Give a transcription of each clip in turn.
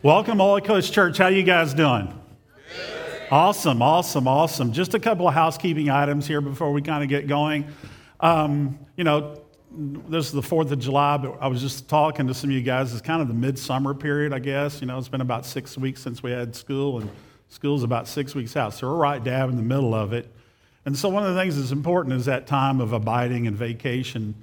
Welcome, Oikos Church. How you guys doing? Awesome, awesome, awesome. Just a couple of housekeeping items here before we kind of get going. Um, you know, this is the 4th of July, but I was just talking to some of you guys. It's kind of the midsummer period, I guess. You know, it's been about six weeks since we had school, and school's about six weeks out. So we're right dab in the middle of it. And so one of the things that's important is that time of abiding and vacation.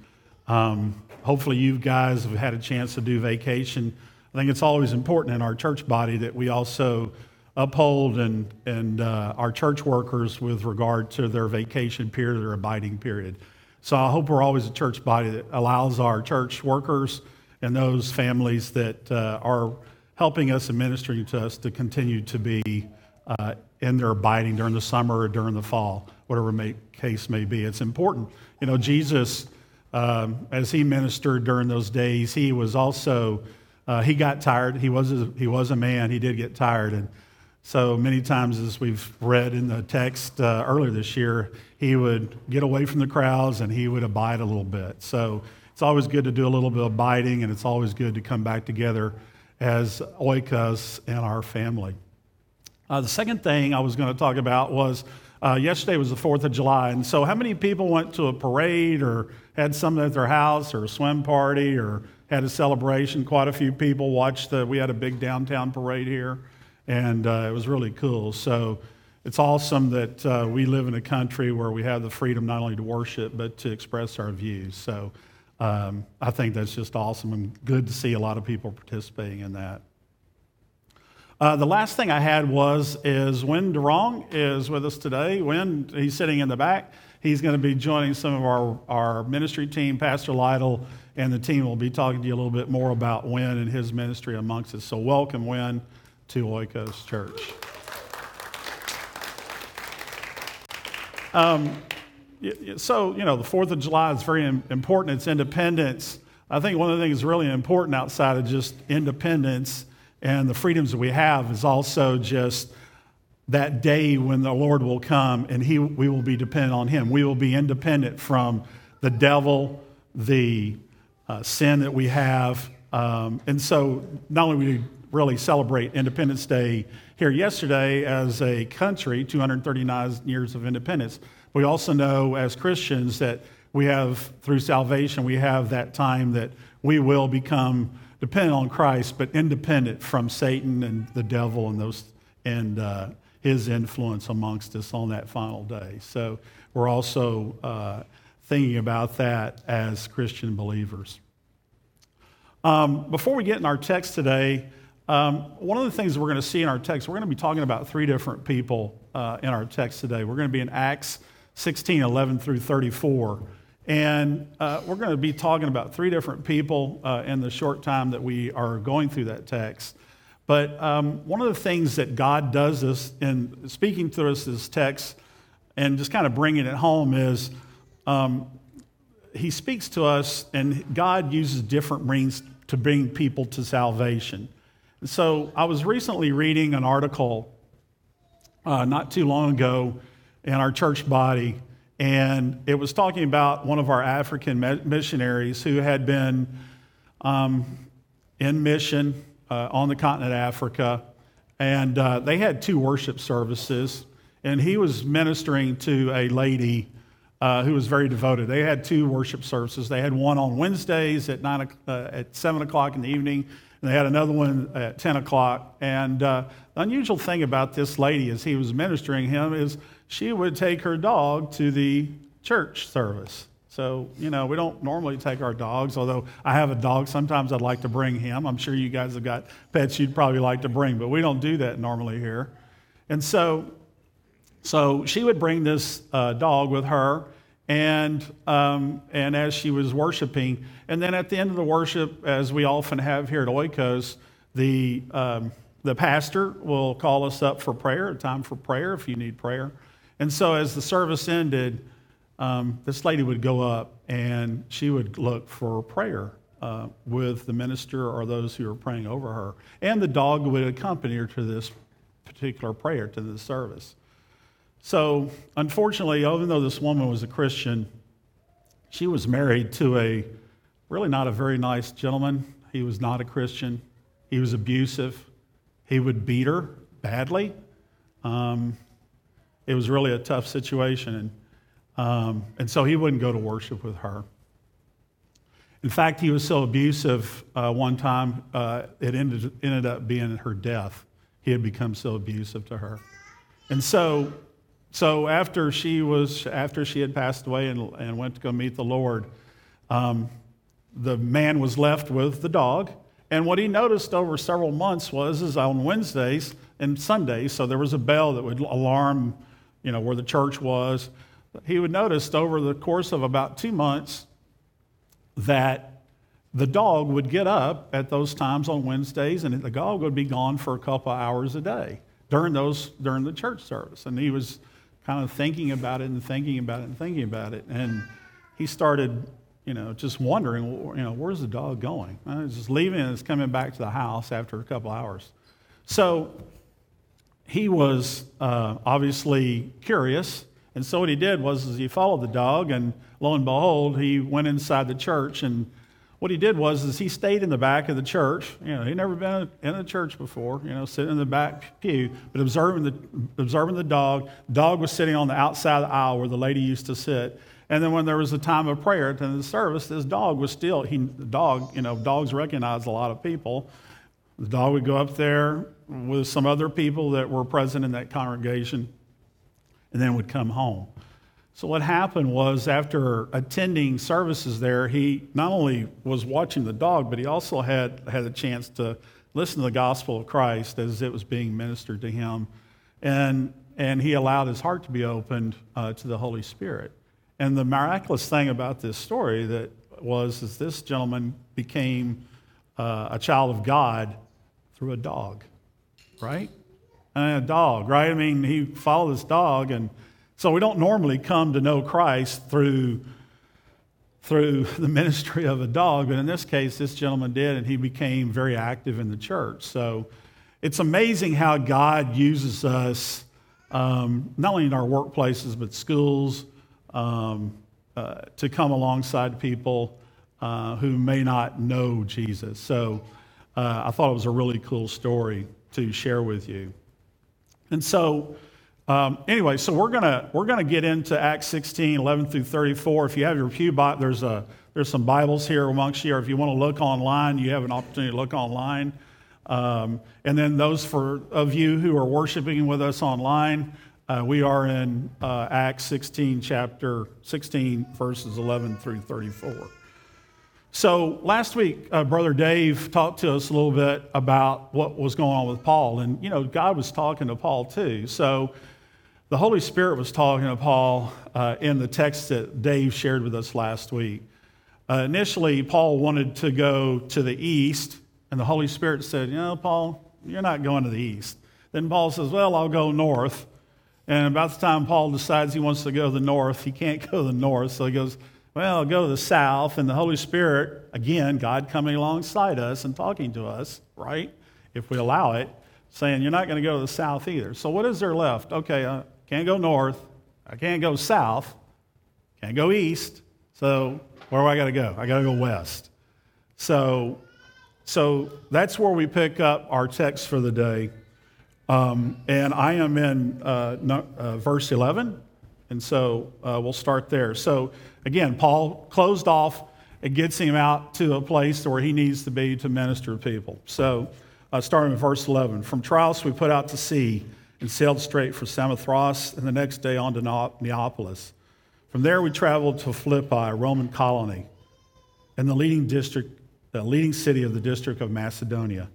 Um, hopefully, you guys have had a chance to do vacation I think it's always important in our church body that we also uphold and, and uh, our church workers with regard to their vacation period, their abiding period. So I hope we're always a church body that allows our church workers and those families that uh, are helping us and ministering to us to continue to be uh, in their abiding during the summer or during the fall, whatever may, case may be. It's important. You know, Jesus, um, as he ministered during those days, he was also uh, he got tired. He was, a, he was a man. He did get tired. And so many times, as we've read in the text uh, earlier this year, he would get away from the crowds and he would abide a little bit. So it's always good to do a little bit of abiding, and it's always good to come back together as oikos and our family. Uh, the second thing I was going to talk about was uh, yesterday was the 4th of July. And so, how many people went to a parade or had something at their house or a swim party or had a celebration. Quite a few people watched the, we had a big downtown parade here, and uh, it was really cool. So it's awesome that uh, we live in a country where we have the freedom not only to worship, but to express our views. So um, I think that's just awesome and good to see a lot of people participating in that. Uh, the last thing I had was is Win DeRong is with us today. Win, he's sitting in the back. He's going to be joining some of our, our ministry team. Pastor Lytle and the team will be talking to you a little bit more about Win and his ministry amongst us. So, welcome, Win, to Oikos Church. Um, so, you know, the 4th of July is very important. It's independence. I think one of the things really important outside of just independence and the freedoms that we have is also just that day when the Lord will come and he, we will be dependent on Him. We will be independent from the devil, the uh, sin that we have. Um, and so, not only we really celebrate Independence Day here yesterday as a country, 239 years of independence, we also know as Christians that we have, through salvation, we have that time that we will become dependent on Christ, but independent from Satan and the devil and those and uh, his influence amongst us on that final day. So we're also uh, thinking about that as Christian believers. Um, before we get in our text today, um, one of the things we're going to see in our text, we're going to be talking about three different people uh, in our text today. We're going to be in Acts 16, 11 through 34. And uh, we're going to be talking about three different people uh, in the short time that we are going through that text. But um, one of the things that God does this in speaking to us this text and just kind of bringing it home is um, he speaks to us, and God uses different means to bring people to salvation. And so I was recently reading an article uh, not too long ago in our church body, and it was talking about one of our African missionaries who had been um, in mission uh, on the continent of Africa, and uh, they had two worship services, and he was ministering to a lady uh, who was very devoted. They had two worship services. They had one on Wednesdays at, nine, uh, at 7 o'clock in the evening, and they had another one at 10 o'clock. And uh, the unusual thing about this lady as he was ministering him is she would take her dog to the church service. So, you know, we don't normally take our dogs, although I have a dog. Sometimes I'd like to bring him. I'm sure you guys have got pets you'd probably like to bring, but we don't do that normally here. And so so she would bring this uh, dog with her, and, um, and as she was worshiping, and then at the end of the worship, as we often have here at Oikos, the, um, the pastor will call us up for prayer, a time for prayer if you need prayer. And so as the service ended, um, this lady would go up and she would look for prayer uh, with the minister or those who were praying over her. And the dog would accompany her to this particular prayer, to this service. So, unfortunately, even though this woman was a Christian, she was married to a really not a very nice gentleman. He was not a Christian. He was abusive. He would beat her badly. Um, it was really a tough situation. And, um, and so he wouldn't go to worship with her. In fact, he was so abusive uh, one time, uh, it ended, ended up being her death. He had become so abusive to her. And so, so after she was, after she had passed away and, and went to go meet the Lord, um, the man was left with the dog. And what he noticed over several months was, is on Wednesdays and Sundays, so there was a bell that would alarm, you know, where the church was. He would notice over the course of about two months that the dog would get up at those times on Wednesdays, and the dog would be gone for a couple hours a day during those during the church service. And he was kind of thinking about it and thinking about it and thinking about it, and he started, you know, just wondering, you know, where's the dog going? It's just leaving and it's coming back to the house after a couple hours. So he was uh, obviously curious, and so what he did was he followed the dog, and lo and behold, he went inside the church and what he did was is he stayed in the back of the church. You know, he'd never been in a church before, you know, sitting in the back pew, but observing the, observing the dog. Dog was sitting on the outside of the aisle where the lady used to sit. And then when there was a time of prayer at the the service, this dog was still, he, the dog, you know, dogs recognize a lot of people. The dog would go up there with some other people that were present in that congregation and then would come home. So, what happened was, after attending services there, he not only was watching the dog, but he also had, had a chance to listen to the gospel of Christ as it was being ministered to him. And, and he allowed his heart to be opened uh, to the Holy Spirit. And the miraculous thing about this story that was is this gentleman became uh, a child of God through a dog, right? And a dog, right? I mean, he followed this dog and so we don't normally come to know Christ through, through the ministry of a dog, but in this case, this gentleman did, and he became very active in the church. So it's amazing how God uses us, um, not only in our workplaces, but schools, um, uh, to come alongside people uh, who may not know Jesus. So uh, I thought it was a really cool story to share with you. And so, um, anyway, so we're gonna we're gonna get into Acts 16, 11 through 34. If you have your pew Bible, there's a there's some Bibles here amongst you, or if you want to look online, you have an opportunity to look online. Um, and then those for of you who are worshiping with us online, uh, we are in uh, Acts 16, chapter 16, verses 11 through 34. So last week, uh, Brother Dave talked to us a little bit about what was going on with Paul, and you know God was talking to Paul too. So the Holy Spirit was talking to Paul uh, in the text that Dave shared with us last week. Uh, initially, Paul wanted to go to the east, and the Holy Spirit said, You know, Paul, you're not going to the east. Then Paul says, Well, I'll go north. And about the time Paul decides he wants to go to the north, he can't go to the north. So he goes, Well, I'll go to the south. And the Holy Spirit, again, God coming alongside us and talking to us, right? If we allow it, saying, You're not going to go to the south either. So what is there left? Okay, uh, can't go north. I can't go south. Can't go east. So where do I got to go? I got to go west. So, so that's where we pick up our text for the day. Um, and I am in uh, uh, verse 11. And so uh, we'll start there. So again, Paul closed off and gets him out to a place where he needs to be to minister to people. So uh, starting with verse 11. From Troas we put out to sea and sailed straight for Samothrace, and the next day on to Neapolis. From there, we traveled to Philippi, a Roman colony, and the leading district, the leading city of the district of Macedonia,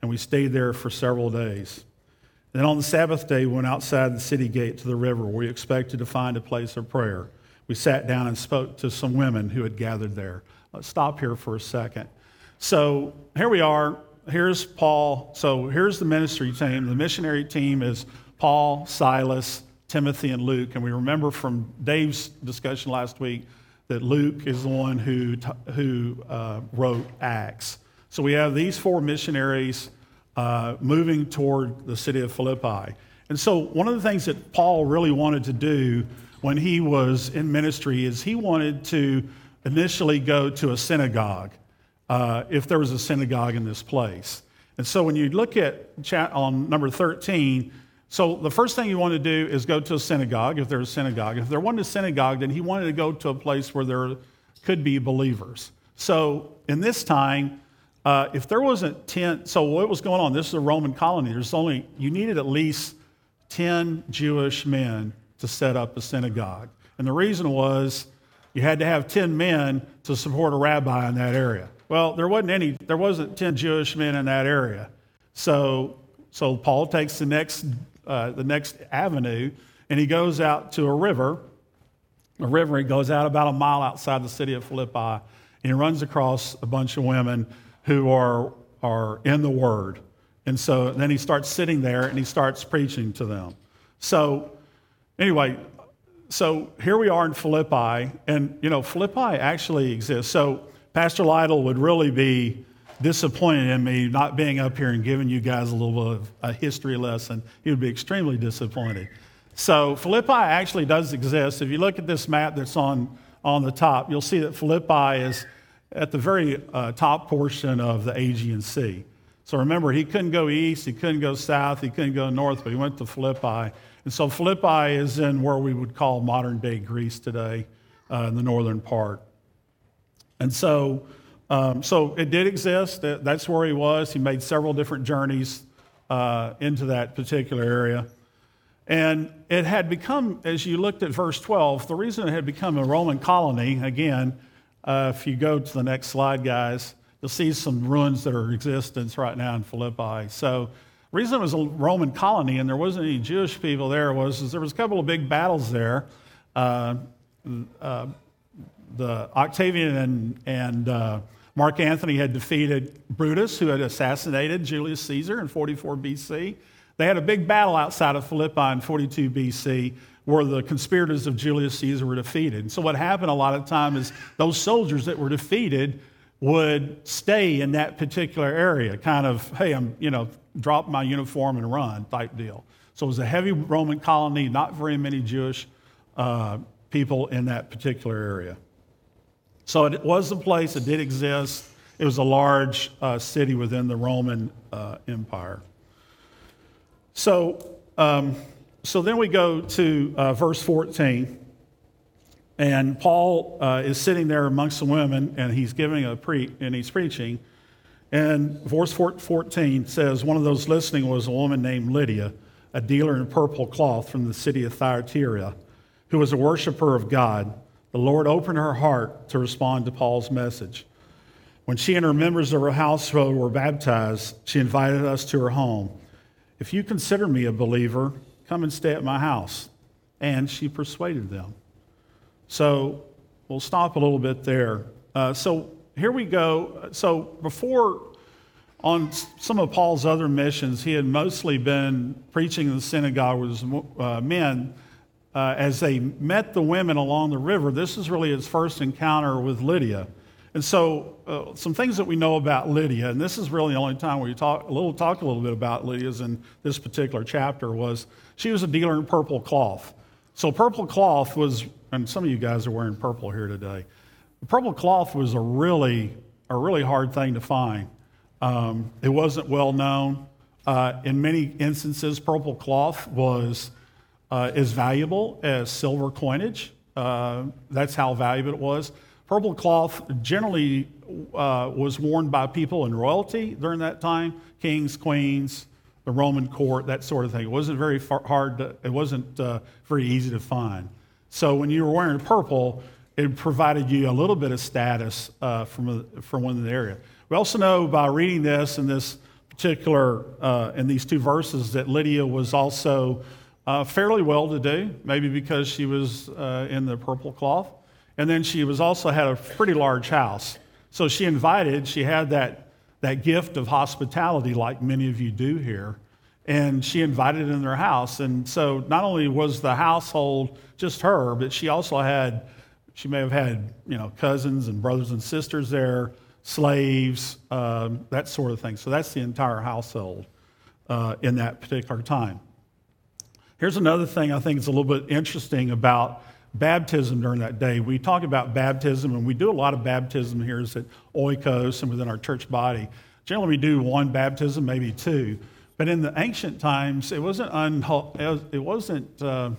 and we stayed there for several days. Then on the Sabbath day, we went outside the city gate to the river, where we expected to find a place of prayer. We sat down and spoke to some women who had gathered there. Let's stop here for a second. So here we are here's Paul. So here's the ministry team. The missionary team is Paul, Silas, Timothy, and Luke. And we remember from Dave's discussion last week that Luke is the one who, who uh, wrote Acts. So we have these four missionaries uh, moving toward the city of Philippi. And so one of the things that Paul really wanted to do when he was in ministry is he wanted to initially go to a synagogue uh, if there was a synagogue in this place. And so when you look at chat on number 13, so the first thing you want to do is go to a synagogue, if there's a synagogue. If there wasn't a synagogue, then he wanted to go to a place where there could be believers. So in this time, uh, if there wasn't 10, so what was going on? This is a Roman colony. There's only, you needed at least 10 Jewish men to set up a synagogue. And the reason was you had to have 10 men to support a rabbi in that area. Well, there wasn't any, there wasn't 10 Jewish men in that area. So, so Paul takes the next, uh, the next avenue and he goes out to a river. A river, he goes out about a mile outside the city of Philippi and he runs across a bunch of women who are, are in the Word. And so then he starts sitting there and he starts preaching to them. So, anyway, so here we are in Philippi, and you know, Philippi actually exists. So, Pastor Lytle would really be disappointed in me not being up here and giving you guys a little bit of a history lesson. He would be extremely disappointed. So, Philippi actually does exist. If you look at this map that's on, on the top, you'll see that Philippi is at the very uh, top portion of the Aegean Sea. So remember, he couldn't go east, he couldn't go south, he couldn't go north, but he went to Philippi. And so Philippi is in where we would call modern day Greece today, uh, in the northern part. And so, um, so it did exist. That's where he was. He made several different journeys uh, into that particular area. And it had become, as you looked at verse 12, the reason it had become a Roman colony, again, uh, if you go to the next slide, guys, you'll see some ruins that are in existence right now in Philippi. So, the reason it was a Roman colony and there wasn't any Jewish people there was there was a couple of big battles there. Uh, uh, the Octavian and, and uh, Mark Antony had defeated Brutus, who had assassinated Julius Caesar in 44 BC. They had a big battle outside of Philippi in 42 BC where the conspirators of Julius Caesar were defeated. And so what happened a lot of time is those soldiers that were defeated would stay in that particular area, kind of, hey, I'm, you know, drop my uniform and run type deal. So it was a heavy Roman colony, not very many Jewish uh, people in that particular area. So it was a place that did exist. It was a large uh, city within the Roman uh, Empire. So, um, so then we go to uh, verse 14. And Paul uh, is sitting there amongst the women, and he's giving a pre, and he's preaching. And verse 14 says, One of those listening was a woman named Lydia, a dealer in purple cloth from the city of Thyatira, who was a worshiper of God. The Lord opened her heart to respond to Paul's message. When she and her members of her household were baptized, she invited us to her home. If you consider me a believer, come and stay at my house. And she persuaded them. So we'll stop a little bit there. Uh, so here we go. So before, on some of Paul's other missions, he had mostly been preaching in the synagogue with uh, men. Uh, as they met the women along the river, this is really his first encounter with Lydia. And so, uh, some things that we know about Lydia, and this is really the only time we talk a little, talk a little bit about Lydia's in this particular chapter, was she was a dealer in purple cloth. So, purple cloth was, and some of you guys are wearing purple here today. Purple cloth was a really, a really hard thing to find. Um, it wasn't well known. Uh, in many instances, purple cloth was uh, as valuable as silver coinage. Uh, that's how valuable it was. Purple cloth generally uh, was worn by people in royalty during that time kings, queens, the Roman court, that sort of thing. It wasn't very hard, to, it wasn't uh, very easy to find. So when you were wearing purple, it provided you a little bit of status uh, from, a, from one in the area. We also know by reading this in this particular, uh, in these two verses, that Lydia was also uh, fairly well to do, maybe because she was uh, in the purple cloth. And then she was also had a pretty large house. So she invited, she had that, that gift of hospitality like many of you do here. And she invited in their house. And so not only was the household just her, but she also had, she may have had, you know, cousins and brothers and sisters there, slaves, um, that sort of thing. So that's the entire household uh, in that particular time. Here's another thing I think is a little bit interesting about baptism during that day. We talk about baptism, and we do a lot of baptism here at Oikos and within our church body. Generally, we do one baptism, maybe two. But in the ancient times, it wasn't, it wasn't, uh,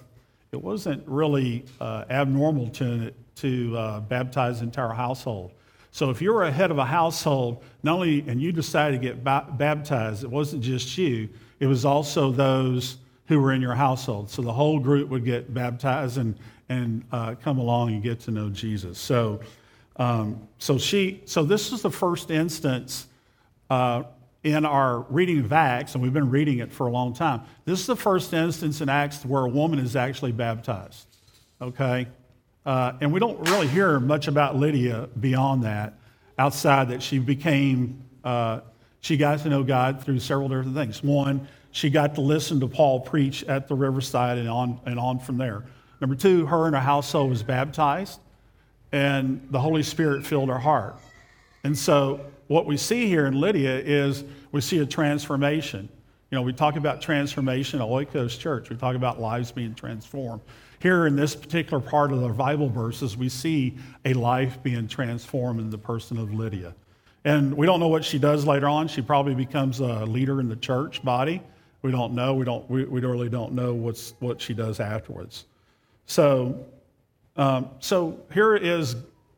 it wasn't really uh, abnormal to, to uh, baptize the entire household. So if you were a head of a household, not only, and you decided to get ba- baptized, it wasn't just you, it was also those who were in your household. So the whole group would get baptized and, and uh, come along and get to know Jesus. So, um, so she, so this is the first instance uh, in our reading of Acts, and we've been reading it for a long time. This is the first instance in Acts where a woman is actually baptized. Okay? Uh, and we don't really hear much about Lydia beyond that, outside that she became, uh, she got to know God through several different things. One, she got to listen to Paul preach at the riverside and on, and on from there. Number two, her and her household was baptized, and the Holy Spirit filled her heart. And so what we see here in Lydia is we see a transformation. You know, we talk about transformation at Oikos Church. We talk about lives being transformed. Here in this particular part of the Bible verses, we see a life being transformed in the person of Lydia. And we don't know what she does later on. She probably becomes a leader in the church body. We don't know. We, don't, we, we really don't know what's, what she does afterwards. So, um, so here is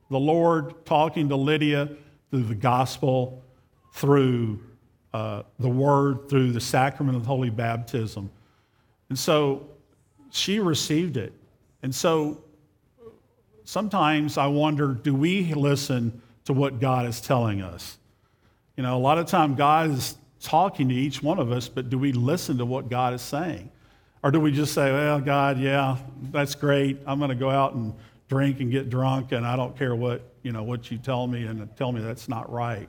the Lord talking to Lydia through the gospel, through uh, the word, through the sacrament of holy baptism. And so she received it. And so sometimes I wonder do we listen to what God is telling us? You know, a lot of time God is talking to each one of us, but do we listen to what God is saying? Or do we just say, well, God, yeah, that's great. I'm going to go out and drink and get drunk, and I don't care what you know what you tell me and tell me that's not right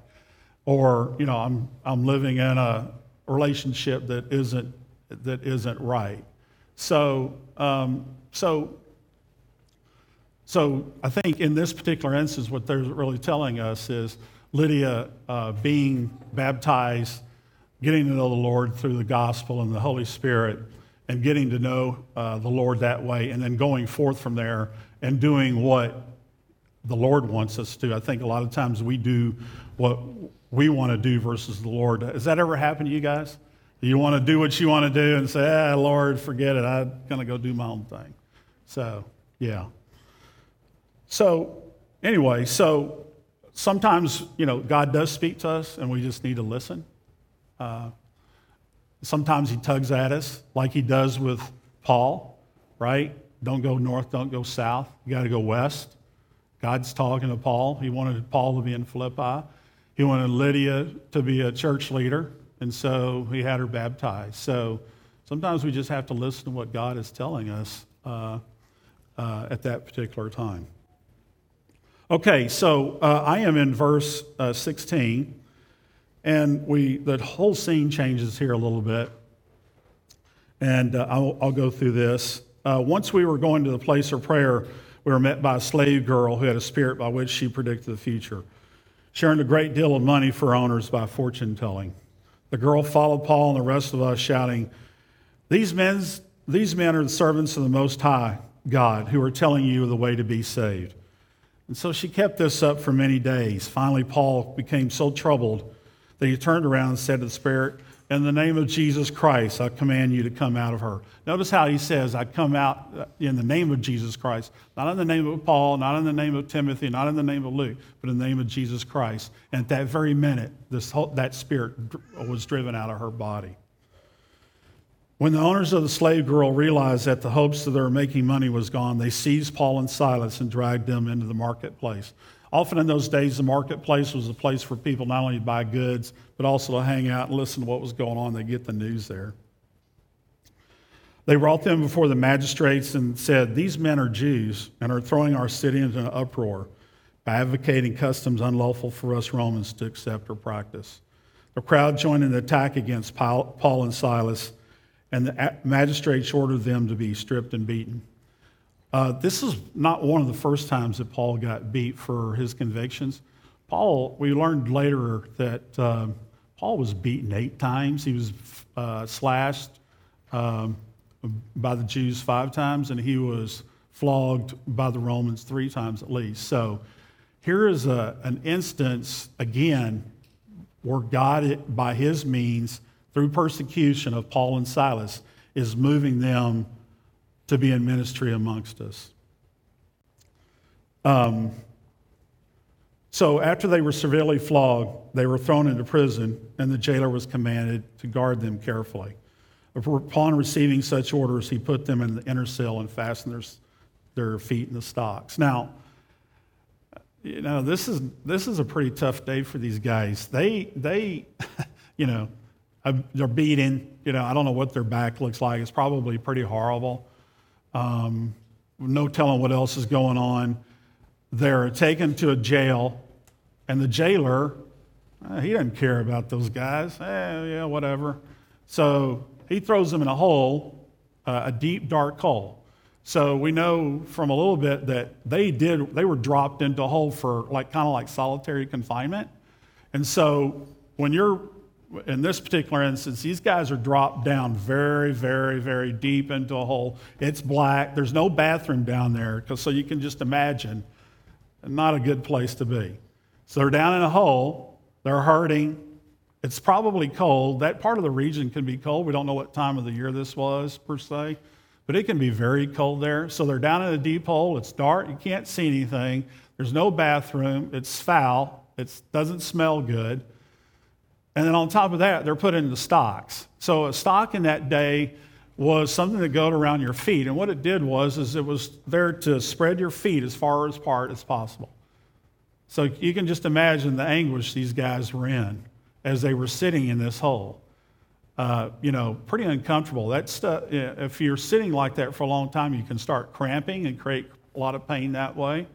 or you know i'm i'm living in a relationship that isn't that isn't right so um, so so i think in this particular instance what they're really telling us is lydia uh, being baptized getting to know the lord through the gospel and the holy spirit and getting to know uh, the lord that way and then going forth from there and doing what the Lord wants us to. I think a lot of times we do what we want to do versus the Lord. Has that ever happened to you guys? You want to do what you want to do and say, ah, Lord, forget it. I'm going to go do my own thing. So, yeah. So, anyway, so sometimes, you know, God does speak to us and we just need to listen. Uh, sometimes He tugs at us like He does with Paul, right? Don't go north, don't go south. You got to go west. God's talking to Paul. He wanted Paul to be in Philippi. He wanted Lydia to be a church leader, and so he had her baptized. So sometimes we just have to listen to what God is telling us uh, uh, at that particular time. Okay, so uh, I am in verse uh, 16, and we the whole scene changes here a little bit, and uh, I'll, I'll, go through this. Uh, once we were going to the place of prayer we were met by a slave girl who had a spirit by which she predicted the future. She earned a great deal of money for owners by fortune telling. The girl followed Paul and the rest of us, shouting, these, men's, these men are the servants of the Most High God who are telling you the way to be saved. And so she kept this up for many days. Finally, Paul became so troubled that he turned around and said to the Spirit, in the name of Jesus Christ, I command you to come out of her. Notice how he says, I come out uh, in the name of Jesus Christ, not in the name of Paul, not in the name of Timothy, not in the name of Luke, but in the name of Jesus Christ. And at that very minute, this whole, that spirit was driven out of her body. When the owners of the slave girl realized that the hopes of their making money was gone, they seized Paul and Silas and dragged them into the marketplace. Often in those days, the marketplace was a place for people not only to buy goods, but also to hang out and listen to what was going on. They get the news there. They brought them before the magistrates and said, These men are Jews and are throwing our city into an uproar by advocating customs unlawful for us Romans to accept or practice. The crowd joined in the attack against Paul and Silas, and the magistrates ordered them to be stripped and beaten. Uh, this is not one of the first times that Paul got beat for his convictions. Paul, we learned later that uh, Paul was beaten eight times. He was uh, slashed um, by the Jews five times, and he was flogged by the Romans three times at least. So here is a, an instance, again, where God, by his means, through persecution of Paul and Silas, is moving them to be in ministry amongst us. Um, so after they were severely flogged, they were thrown into prison, and the jailer was commanded to guard them carefully. Upon receiving such orders, he put them in the inner cell and fastened their, their feet in the stocks. Now, you know, this is, this is a pretty tough day for these guys. They, they you know, they're beaten. You know, I don't know what their back looks like. It's probably pretty horrible. Um, no telling what else is going on. They're taken to a jail, and the jailer, uh, he doesn't care about those guys. Eh, yeah, whatever. So he throws them in a hole, uh, a deep, dark hole. So we know from a little bit that they did, they were dropped into a hole for like kind of like solitary confinement. And so when you're in this particular instance, these guys are dropped down very, very, very deep into a hole. It's black. There's no bathroom down there, so you can just imagine not a good place to be. So they're down in a hole. They're hurting. It's probably cold. That part of the region can be cold. We don't know what time of the year this was, per se, but it can be very cold there. So they're down in a deep hole. It's dark. You can't see anything. There's no bathroom. It's foul. It doesn't smell good. And then on top of that, they're put into stocks. So a stock in that day was something that go around your feet. And what it did was is it was there to spread your feet as far apart as possible. So you can just imagine the anguish these guys were in as they were sitting in this hole. Uh, you know, pretty uncomfortable. That stuff, if you're sitting like that for a long time, you can start cramping and create a lot of pain that way.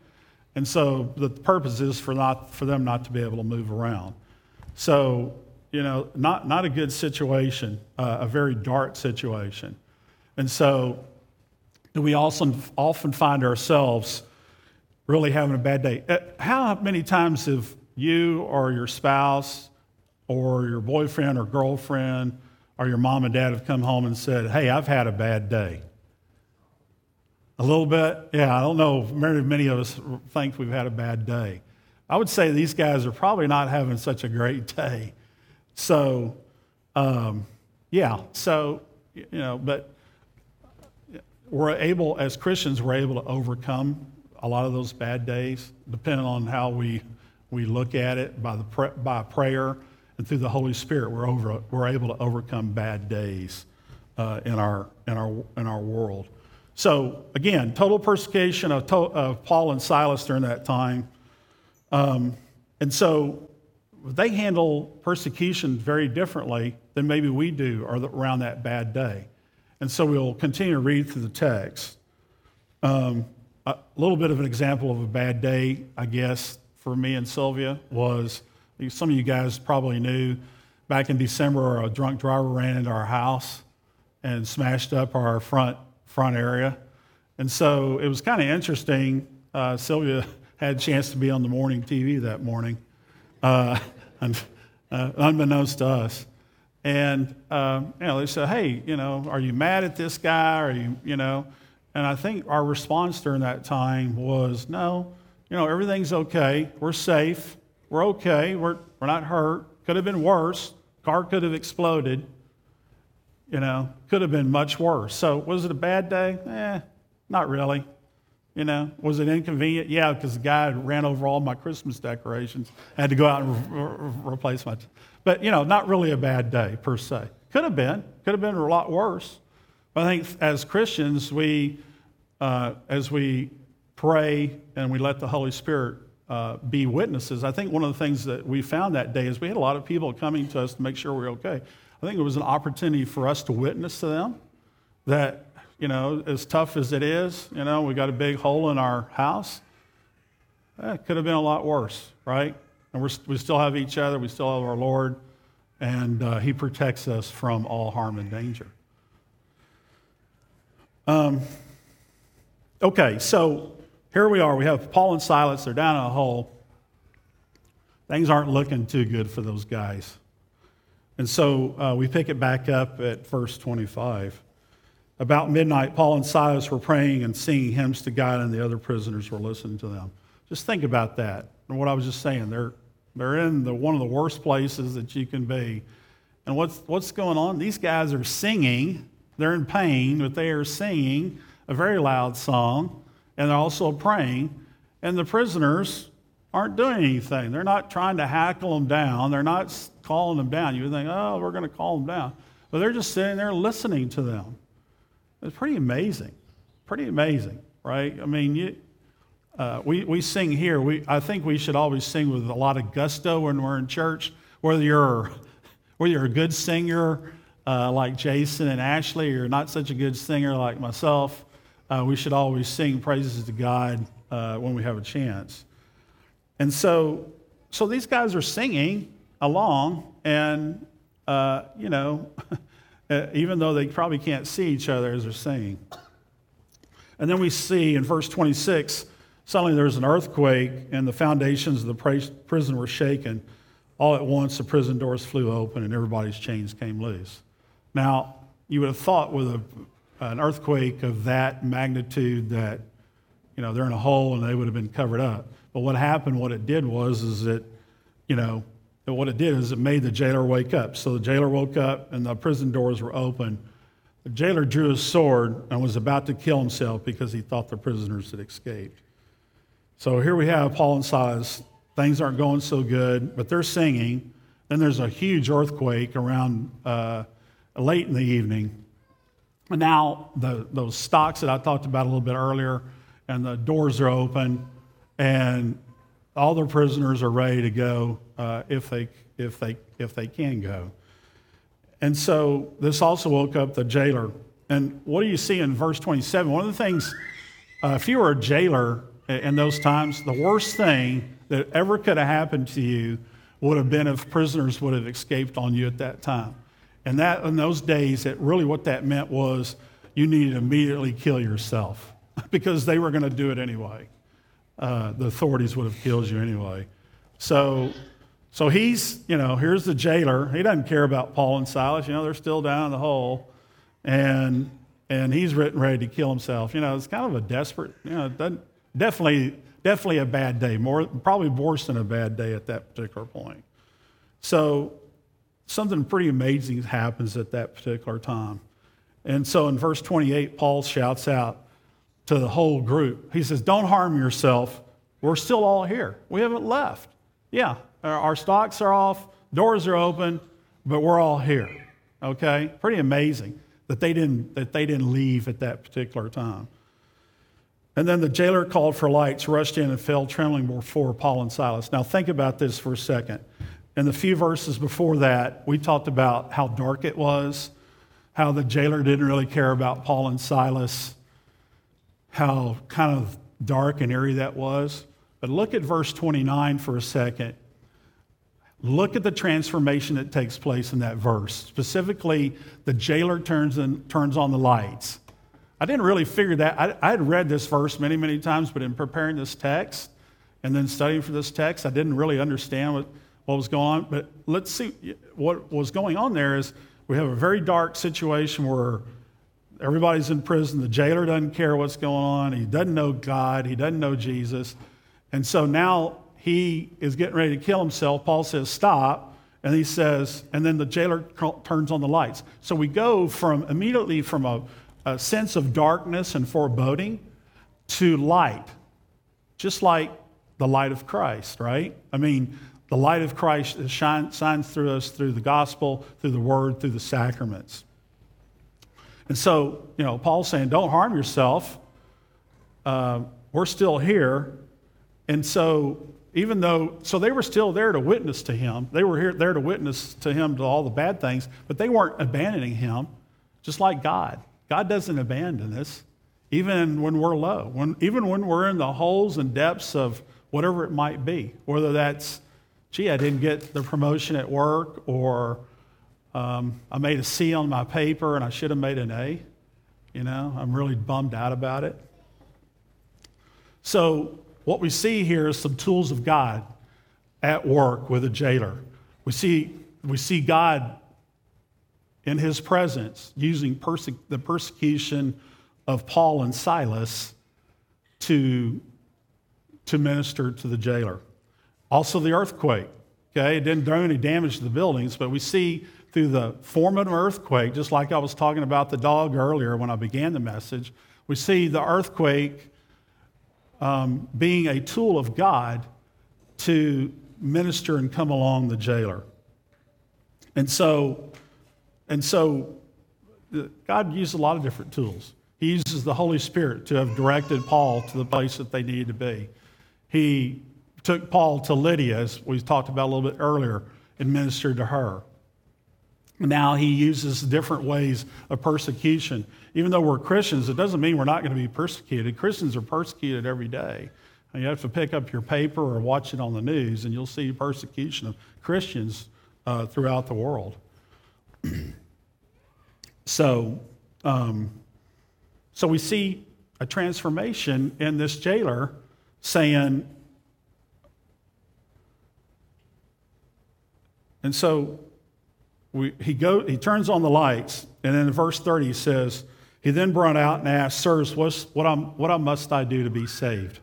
And so the purpose is for, not, for them not to be able to move around. So you know, not, not a good situation, uh, a very dark situation. And so we also often find ourselves really having a bad day. Uh, how many times have you or your spouse or your boyfriend or girlfriend or your mom and dad have come home and said, Hey, I've had a bad day? A little bit? Yeah, I don't know. Many, many of us think we've had a bad day. I would say these guys are probably not having such a great day. So, um, yeah, so, you know, but we're able, as Christians, we're able to overcome a lot of those bad days, depending on how we, we look at it by, the, by prayer and through the Holy Spirit, we're, over, we're able to overcome bad days uh, in, our, in, our, in our world. So, again, total persecution of, of Paul and Silas during that time. Um, and so they handle persecution very differently than maybe we do around that bad day. And so we'll continue to read through the text. Um, a little bit of an example of a bad day, I guess, for me and Sylvia was some of you guys probably knew back in December, a drunk driver ran into our house and smashed up our front, front area. And so it was kind of interesting. Uh, Sylvia had a chance to be on the morning TV that morning uh, uh, unbeknownst to us. And um, you know, they said, "Hey, you know, are you mad at this guy? Are you, you know?" And I think our response during that time was, "No, you know, everything's okay. We're safe. We're okay. We're we're not hurt. Could have been worse. Car could have exploded. You know, could have been much worse. So was it a bad day? Eh, not really. You know, was it inconvenient? Yeah, because the guy ran over all my Christmas decorations. I had to go out and re- re- replace my. T- but you know, not really a bad day per se. Could have been. Could have been a lot worse. But I think as Christians, we, uh, as we pray and we let the Holy Spirit uh, be witnesses, I think one of the things that we found that day is we had a lot of people coming to us to make sure we we're okay. I think it was an opportunity for us to witness to them that you know, as tough as it is, you know, we got a big hole in our house. It could have been a lot worse, right? And we still have each other, we still have our Lord, and uh, He protects us from all harm and danger. Um, okay, so here we are. We have Paul and Silas, they're down in a hole. Things aren't looking too good for those guys. And so uh, we pick it back up at verse 25. About midnight, Paul and Silas were praying and singing hymns to God, and the other prisoners were listening to them. Just think about that. And what I was just saying, they're, They're in the, one of the worst places that you can be. And what's, what's going on? These guys are singing. They're in pain, but they are singing a very loud song, and they're also praying. And the prisoners aren't doing anything. They're not trying to hackle them down. They're not calling them down. You would think, oh, we're going to call them down. But they're just sitting there listening to them. It's pretty amazing. Pretty amazing, right? I mean, you, uh, we, we sing here. We, I think we should always sing with a lot of gusto when we're in church, whether you're, whether you're a good singer uh, like Jason and Ashley or not such a good singer like myself. Uh, we should always sing praises to God uh, when we have a chance. And so, so these guys are singing along, and, uh, you know, Uh, even though they probably can't see each other as they're singing. And then we see in verse 26 Suddenly there was an earthquake, and the foundations of the prison were shaken. All at once, the prison doors flew open, and everybody's chains came loose. Now, you would have thought with a, an earthquake of that magnitude that, you know, they're in a hole and they would have been covered up. But what happened, what it did was, is that, you know, what it did is it made the jailer wake up. So the jailer woke up and the prison doors were open. The jailer drew his sword and was about to kill himself because he thought the prisoners had escaped. So here we have Paul and Silas. Things aren't going so good, but they're singing. Then there's a huge earthquake around uh, late in the evening. And now the, those stocks that I talked about a little bit earlier, and the doors are open, and all the prisoners are ready to go uh, if, they, if, they, if they can go. And so this also woke up the jailer. And what do you see in verse 27? One of the things, uh, if you were a jailer, in those times, the worst thing that ever could have happened to you would have been if prisoners would have escaped on you at that time. And that in those days, it really what that meant was you needed to immediately kill yourself because they were going to do it anyway. Uh, the authorities would have killed you anyway. So, so he's, you know, here's the jailer. He doesn't care about Paul and Silas. You know, they're still down in the hole. And, and he's written ready to kill himself. You know, it's kind of a desperate, you know, definitely, definitely a bad day, more, probably worse than a bad day at that particular point. So something pretty amazing happens at that particular time. And so in verse 28, Paul shouts out to the whole group. He says, Don't harm yourself. We're still all here. We haven't left. Yeah, our stocks are off, doors are open, but we're all here. Okay? Pretty amazing that they didn't, that they didn't leave at that particular time. And then the jailer called for lights, rushed in, and fell trembling before Paul and Silas. Now, think about this for a second. In the few verses before that, we talked about how dark it was, how the jailer didn't really care about Paul and Silas, how kind of dark and eerie that was. But look at verse 29 for a second. Look at the transformation that takes place in that verse. Specifically, the jailer turns, and, turns on the lights. I didn't really figure that. I, I had read this verse many, many times, but in preparing this text and then studying for this text, I didn't really understand what, what was going on. But let's see what was going on there is we have a very dark situation where everybody's in prison. The jailer doesn't care what's going on. He doesn't know God. He doesn't know Jesus. And so now he is getting ready to kill himself. Paul says, Stop. And he says, and then the jailer turns on the lights. So we go from immediately from a a sense of darkness and foreboding to light, just like the light of Christ, right? I mean, the light of Christ shines, shines through us through the gospel, through the word, through the sacraments. And so, you know, Paul's saying, don't harm yourself. Uh, we're still here. And so, even though, so they were still there to witness to him. They were here, there to witness to him to all the bad things, but they weren't abandoning him, just like God. God doesn't abandon us, even when we're low, when, even when we're in the holes and depths of whatever it might be, whether that's, gee, I didn't get the promotion at work, or um, I made a C on my paper and I should have made an A. You know, I'm really bummed out about it. So, what we see here is some tools of God at work with a jailer. We see, we see God in his presence, using perse- the persecution of Paul and Silas to, to minister to the jailer. Also, the earthquake. Okay, it didn't do any damage to the buildings, but we see through the form of an earthquake, just like I was talking about the dog earlier when I began the message, we see the earthquake um, being a tool of God to minister and come along the jailer. And so, and so God used a lot of different tools. He uses the Holy Spirit to have directed Paul to the place that they needed to be. He took Paul to Lydia, as we talked about a little bit earlier, and ministered to her. Now he uses different ways of persecution. Even though we're Christians, it doesn't mean we're not going to be persecuted. Christians are persecuted every day. You have to pick up your paper or watch it on the news, and you'll see persecution of Christians uh, throughout the world. so, um, so we see a transformation in this jailer saying, and so we, he, go, he turns on the lights, and then in verse 30 he says, He then brought out and asked, Sirs, what's, what, I'm, what must I do to be saved?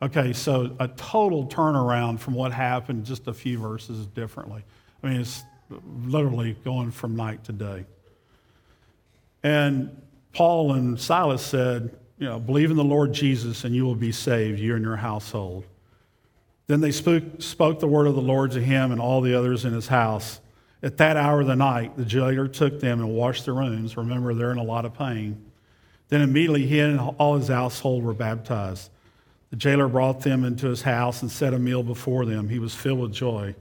Okay, so a total turnaround from what happened just a few verses differently. I mean, it's literally going from night to day. And Paul and Silas said, You know, believe in the Lord Jesus and you will be saved, you and your household. Then they spoke, spoke the word of the Lord to him and all the others in his house. At that hour of the night, the jailer took them and washed their wounds. Remember, they're in a lot of pain. Then immediately he and all his household were baptized. The jailer brought them into his house and set a meal before them. He was filled with joy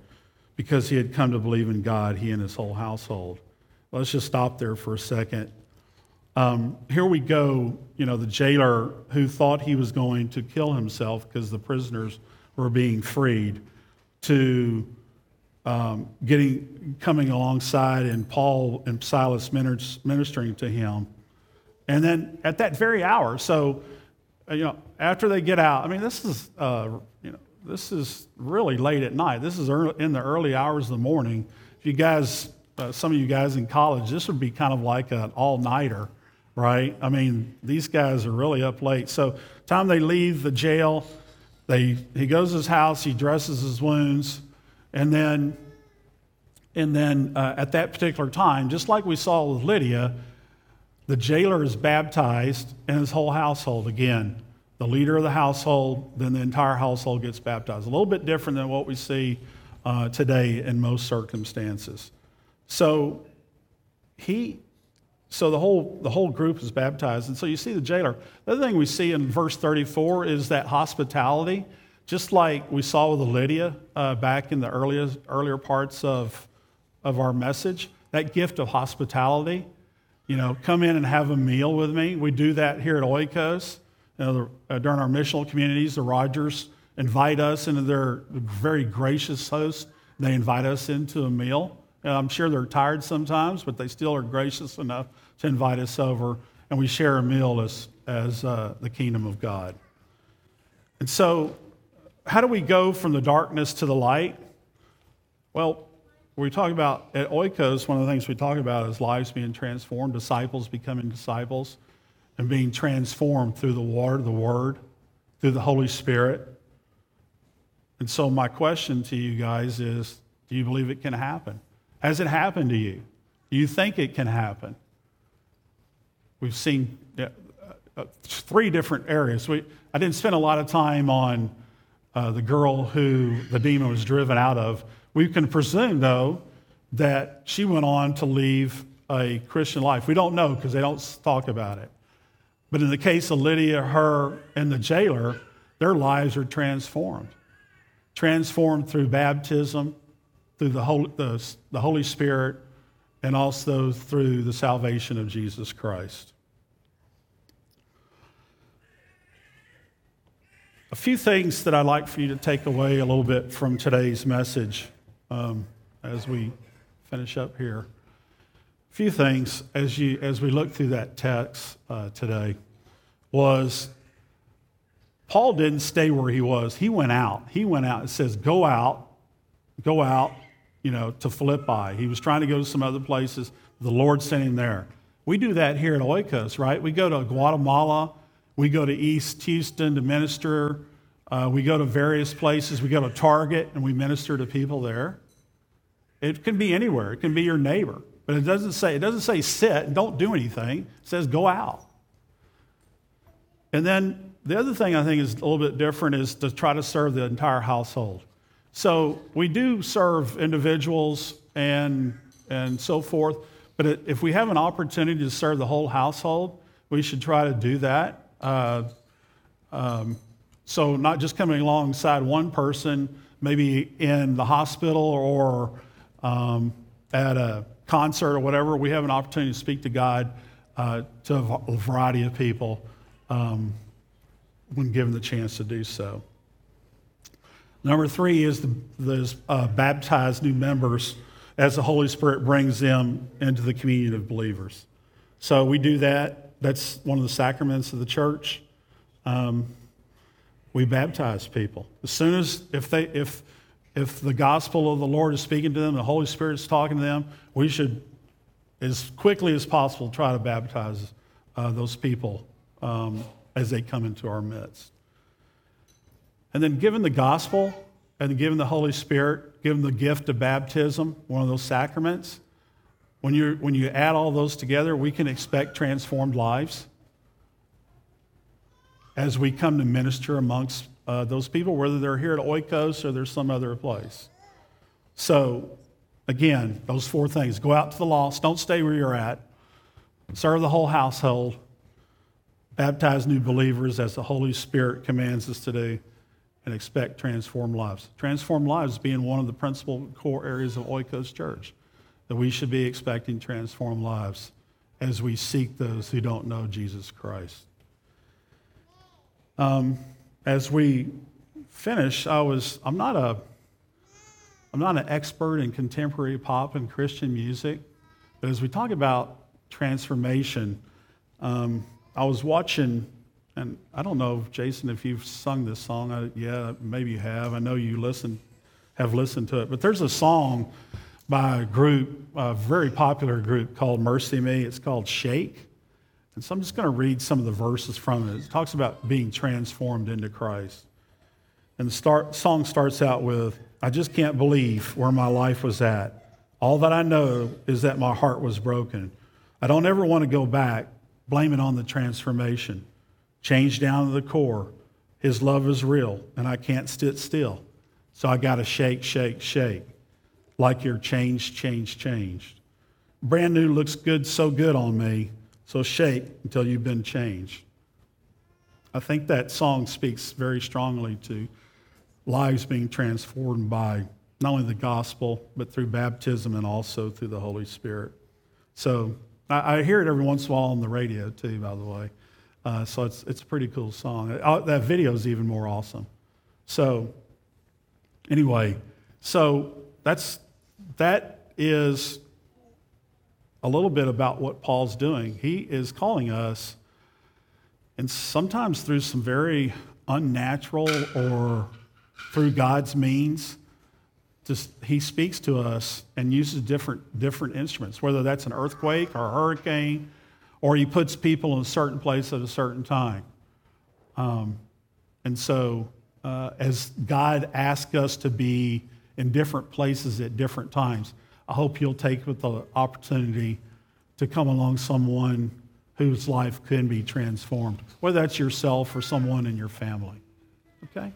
because he had come to believe in God, he and his whole household. Let's just stop there for a second. Um, here we go, you know, the jailer who thought he was going to kill himself because the prisoners were being freed to um, getting coming alongside and Paul and Silas ministering to him. And then at that very hour, so uh, you know, after they get out, I mean, this is uh, you know, this is really late at night. This is early, in the early hours of the morning. If you guys, uh, some of you guys in college, this would be kind of like an all nighter, right? I mean, these guys are really up late. So, time they leave the jail, they he goes to his house, he dresses his wounds and then, and then uh, at that particular time, just like we saw with Lydia, the jailer is baptized and his whole household again. The leader of the household, then the entire household gets baptized. A little bit different than what we see uh, today in most circumstances. So he, so the whole the whole group is baptized, and so you see the jailer. The other thing we see in verse 34 is that hospitality. Just like we saw with Lydia uh, back in the earliest, earlier parts of, of our message, that gift of hospitality, you know, come in and have a meal with me. We do that here at Oikos. You know, the, uh, during our missional communities, the Rogers invite us into their very gracious host. They invite us into a meal. And I'm sure they're tired sometimes, but they still are gracious enough to invite us over, and we share a meal as, as uh, the kingdom of God. And so how do we go from the darkness to the light? Well, we talk about at Oikos, one of the things we talk about is lives being transformed, disciples becoming disciples, and being transformed through the water, the Word, through the Holy Spirit. And so, my question to you guys is do you believe it can happen? Has it happened to you? Do you think it can happen? We've seen uh, uh, three different areas. We, I didn't spend a lot of time on uh, the girl who the demon was driven out of. We can presume, though, that she went on to leave a Christian life. We don't know because they don't talk about it. But in the case of Lydia, her, and the jailer, their lives are transformed. Transformed through baptism, through the Holy, the, the Holy Spirit, and also through the salvation of Jesus Christ. A few things that I'd like for you to take away a little bit from today's message um, as we finish up here. A few things as, you, as we look through that text uh, today was Paul didn't stay where he was. He went out. He went out. It says, go out, go out, you know, to Philippi. He was trying to go to some other places. The Lord sent him there. We do that here at Oikos, right? We go to Guatemala we go to East Houston to minister. Uh, we go to various places. We go to Target and we minister to people there. It can be anywhere. It can be your neighbor. But it doesn't say, it doesn't say sit and don't do anything. It says go out. And then the other thing I think is a little bit different is to try to serve the entire household. So we do serve individuals and, and so forth, but if we have an opportunity to serve the whole household, we should try to do that. Uh, um, so, not just coming alongside one person, maybe in the hospital or um, at a concert or whatever, we have an opportunity to speak to God uh, to a variety of people um, when given the chance to do so. Number three is the, the uh, new members as the Holy Spirit brings them into the community of believers. So we do that. That's one of the sacraments of the church. Um, we baptize people as soon as if they if if the gospel of the Lord is speaking to them, the Holy Spirit is talking to them, we should, as quickly as possible, try to baptize uh, those people um, as they come into our midst. And then, given the gospel and given the Holy Spirit, given the gift of baptism, one of those sacraments, when, you when you add all those together, we can expect transformed lives as we come to minister amongst uh, those people, whether they're here at Oikos or there's some other place. So, again, those four things. Go out to the lost, don't stay where you're at, serve the whole household, baptize new believers as the Holy Spirit commands us to do, and expect transformed lives. Transformed lives being one of the principal core areas of Oikos Church, that we should be expecting transformed lives as we seek those who don't know Jesus Christ. Um, as we finish, I was, I'm not a, I'm not an expert in contemporary pop and Christian music, but as we talk about transformation, um, I was watching, and I don't know, Jason, if you've sung this song. I, yeah, maybe you have. I know you listen, have listened to it. But there's a song by a group, a very popular group called MercyMe. It's called Shake. And so I'm just going to read some of the verses from it. It talks about being transformed into Christ. And the start, song starts out with, I just can't believe where my life was at. All that I know is that my heart was broken. I don't ever want to go back blame it on the transformation. Change down to the core. His love is real, and I can't sit still. So I got to shake, shake, shake, like you're changed, changed, changed. Brand new looks good, so good on me. So shake until you've been changed. I think that song speaks very strongly to lives being transformed by not only the gospel, but through baptism and also through the Holy Spirit. So I, I, hear it every once in a while on the radio too, by the way. Uh, so it's, it's a pretty cool song. Uh, that video is even more awesome. So, anyway, so that's, that is a little bit about what Paul's doing. He is calling us, and sometimes through some very unnatural or through God's means, just, he speaks to us and uses different, different instruments, whether that's an earthquake or a hurricane, or he puts people in a certain place at a certain time. Um, and so, uh, as God asks us to be in different places at different times, I hope you'll take the opportunity to come along someone whose life can be transformed, whether that's yourself or someone in your family. Okay?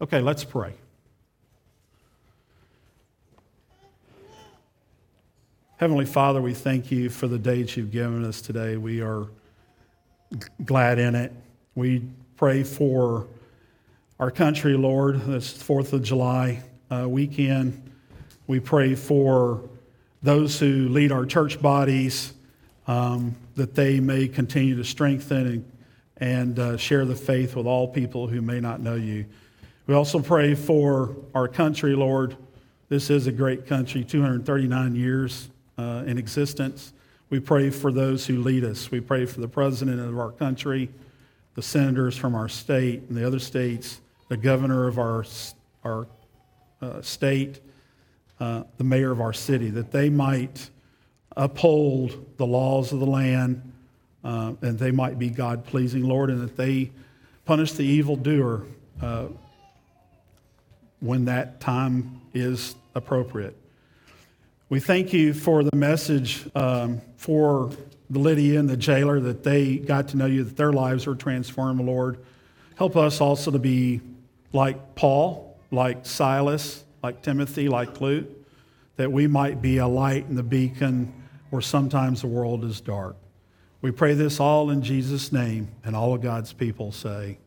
Okay, let's pray. Heavenly Father, we thank you for the dates you've given us today. We are glad in it. We pray for our country, Lord, this 4th of July uh, weekend. We pray for those who lead our church bodies, um, that they may continue to strengthen and, and uh, share the faith with all people who may not know you. We also pray for our country, Lord. This is a great country, 239 years uh, in existence. We pray for those who lead us. We pray for the president of our country, the senators from our state and the other states, the governor of our, our uh, state, uh, the mayor of our city, that they might uphold the laws of the land uh, and they might be God pleasing, Lord, and that they Punish the evildoer uh, when that time is appropriate. We thank you for the message um, for the Lydia and the jailer that they got to know you, that their lives were transformed, Lord. Help us also to be like Paul, like Silas, like Timothy, like Luke, that we might be a light and the beacon where sometimes the world is dark. We pray this all in Jesus' name, and all of God's people say,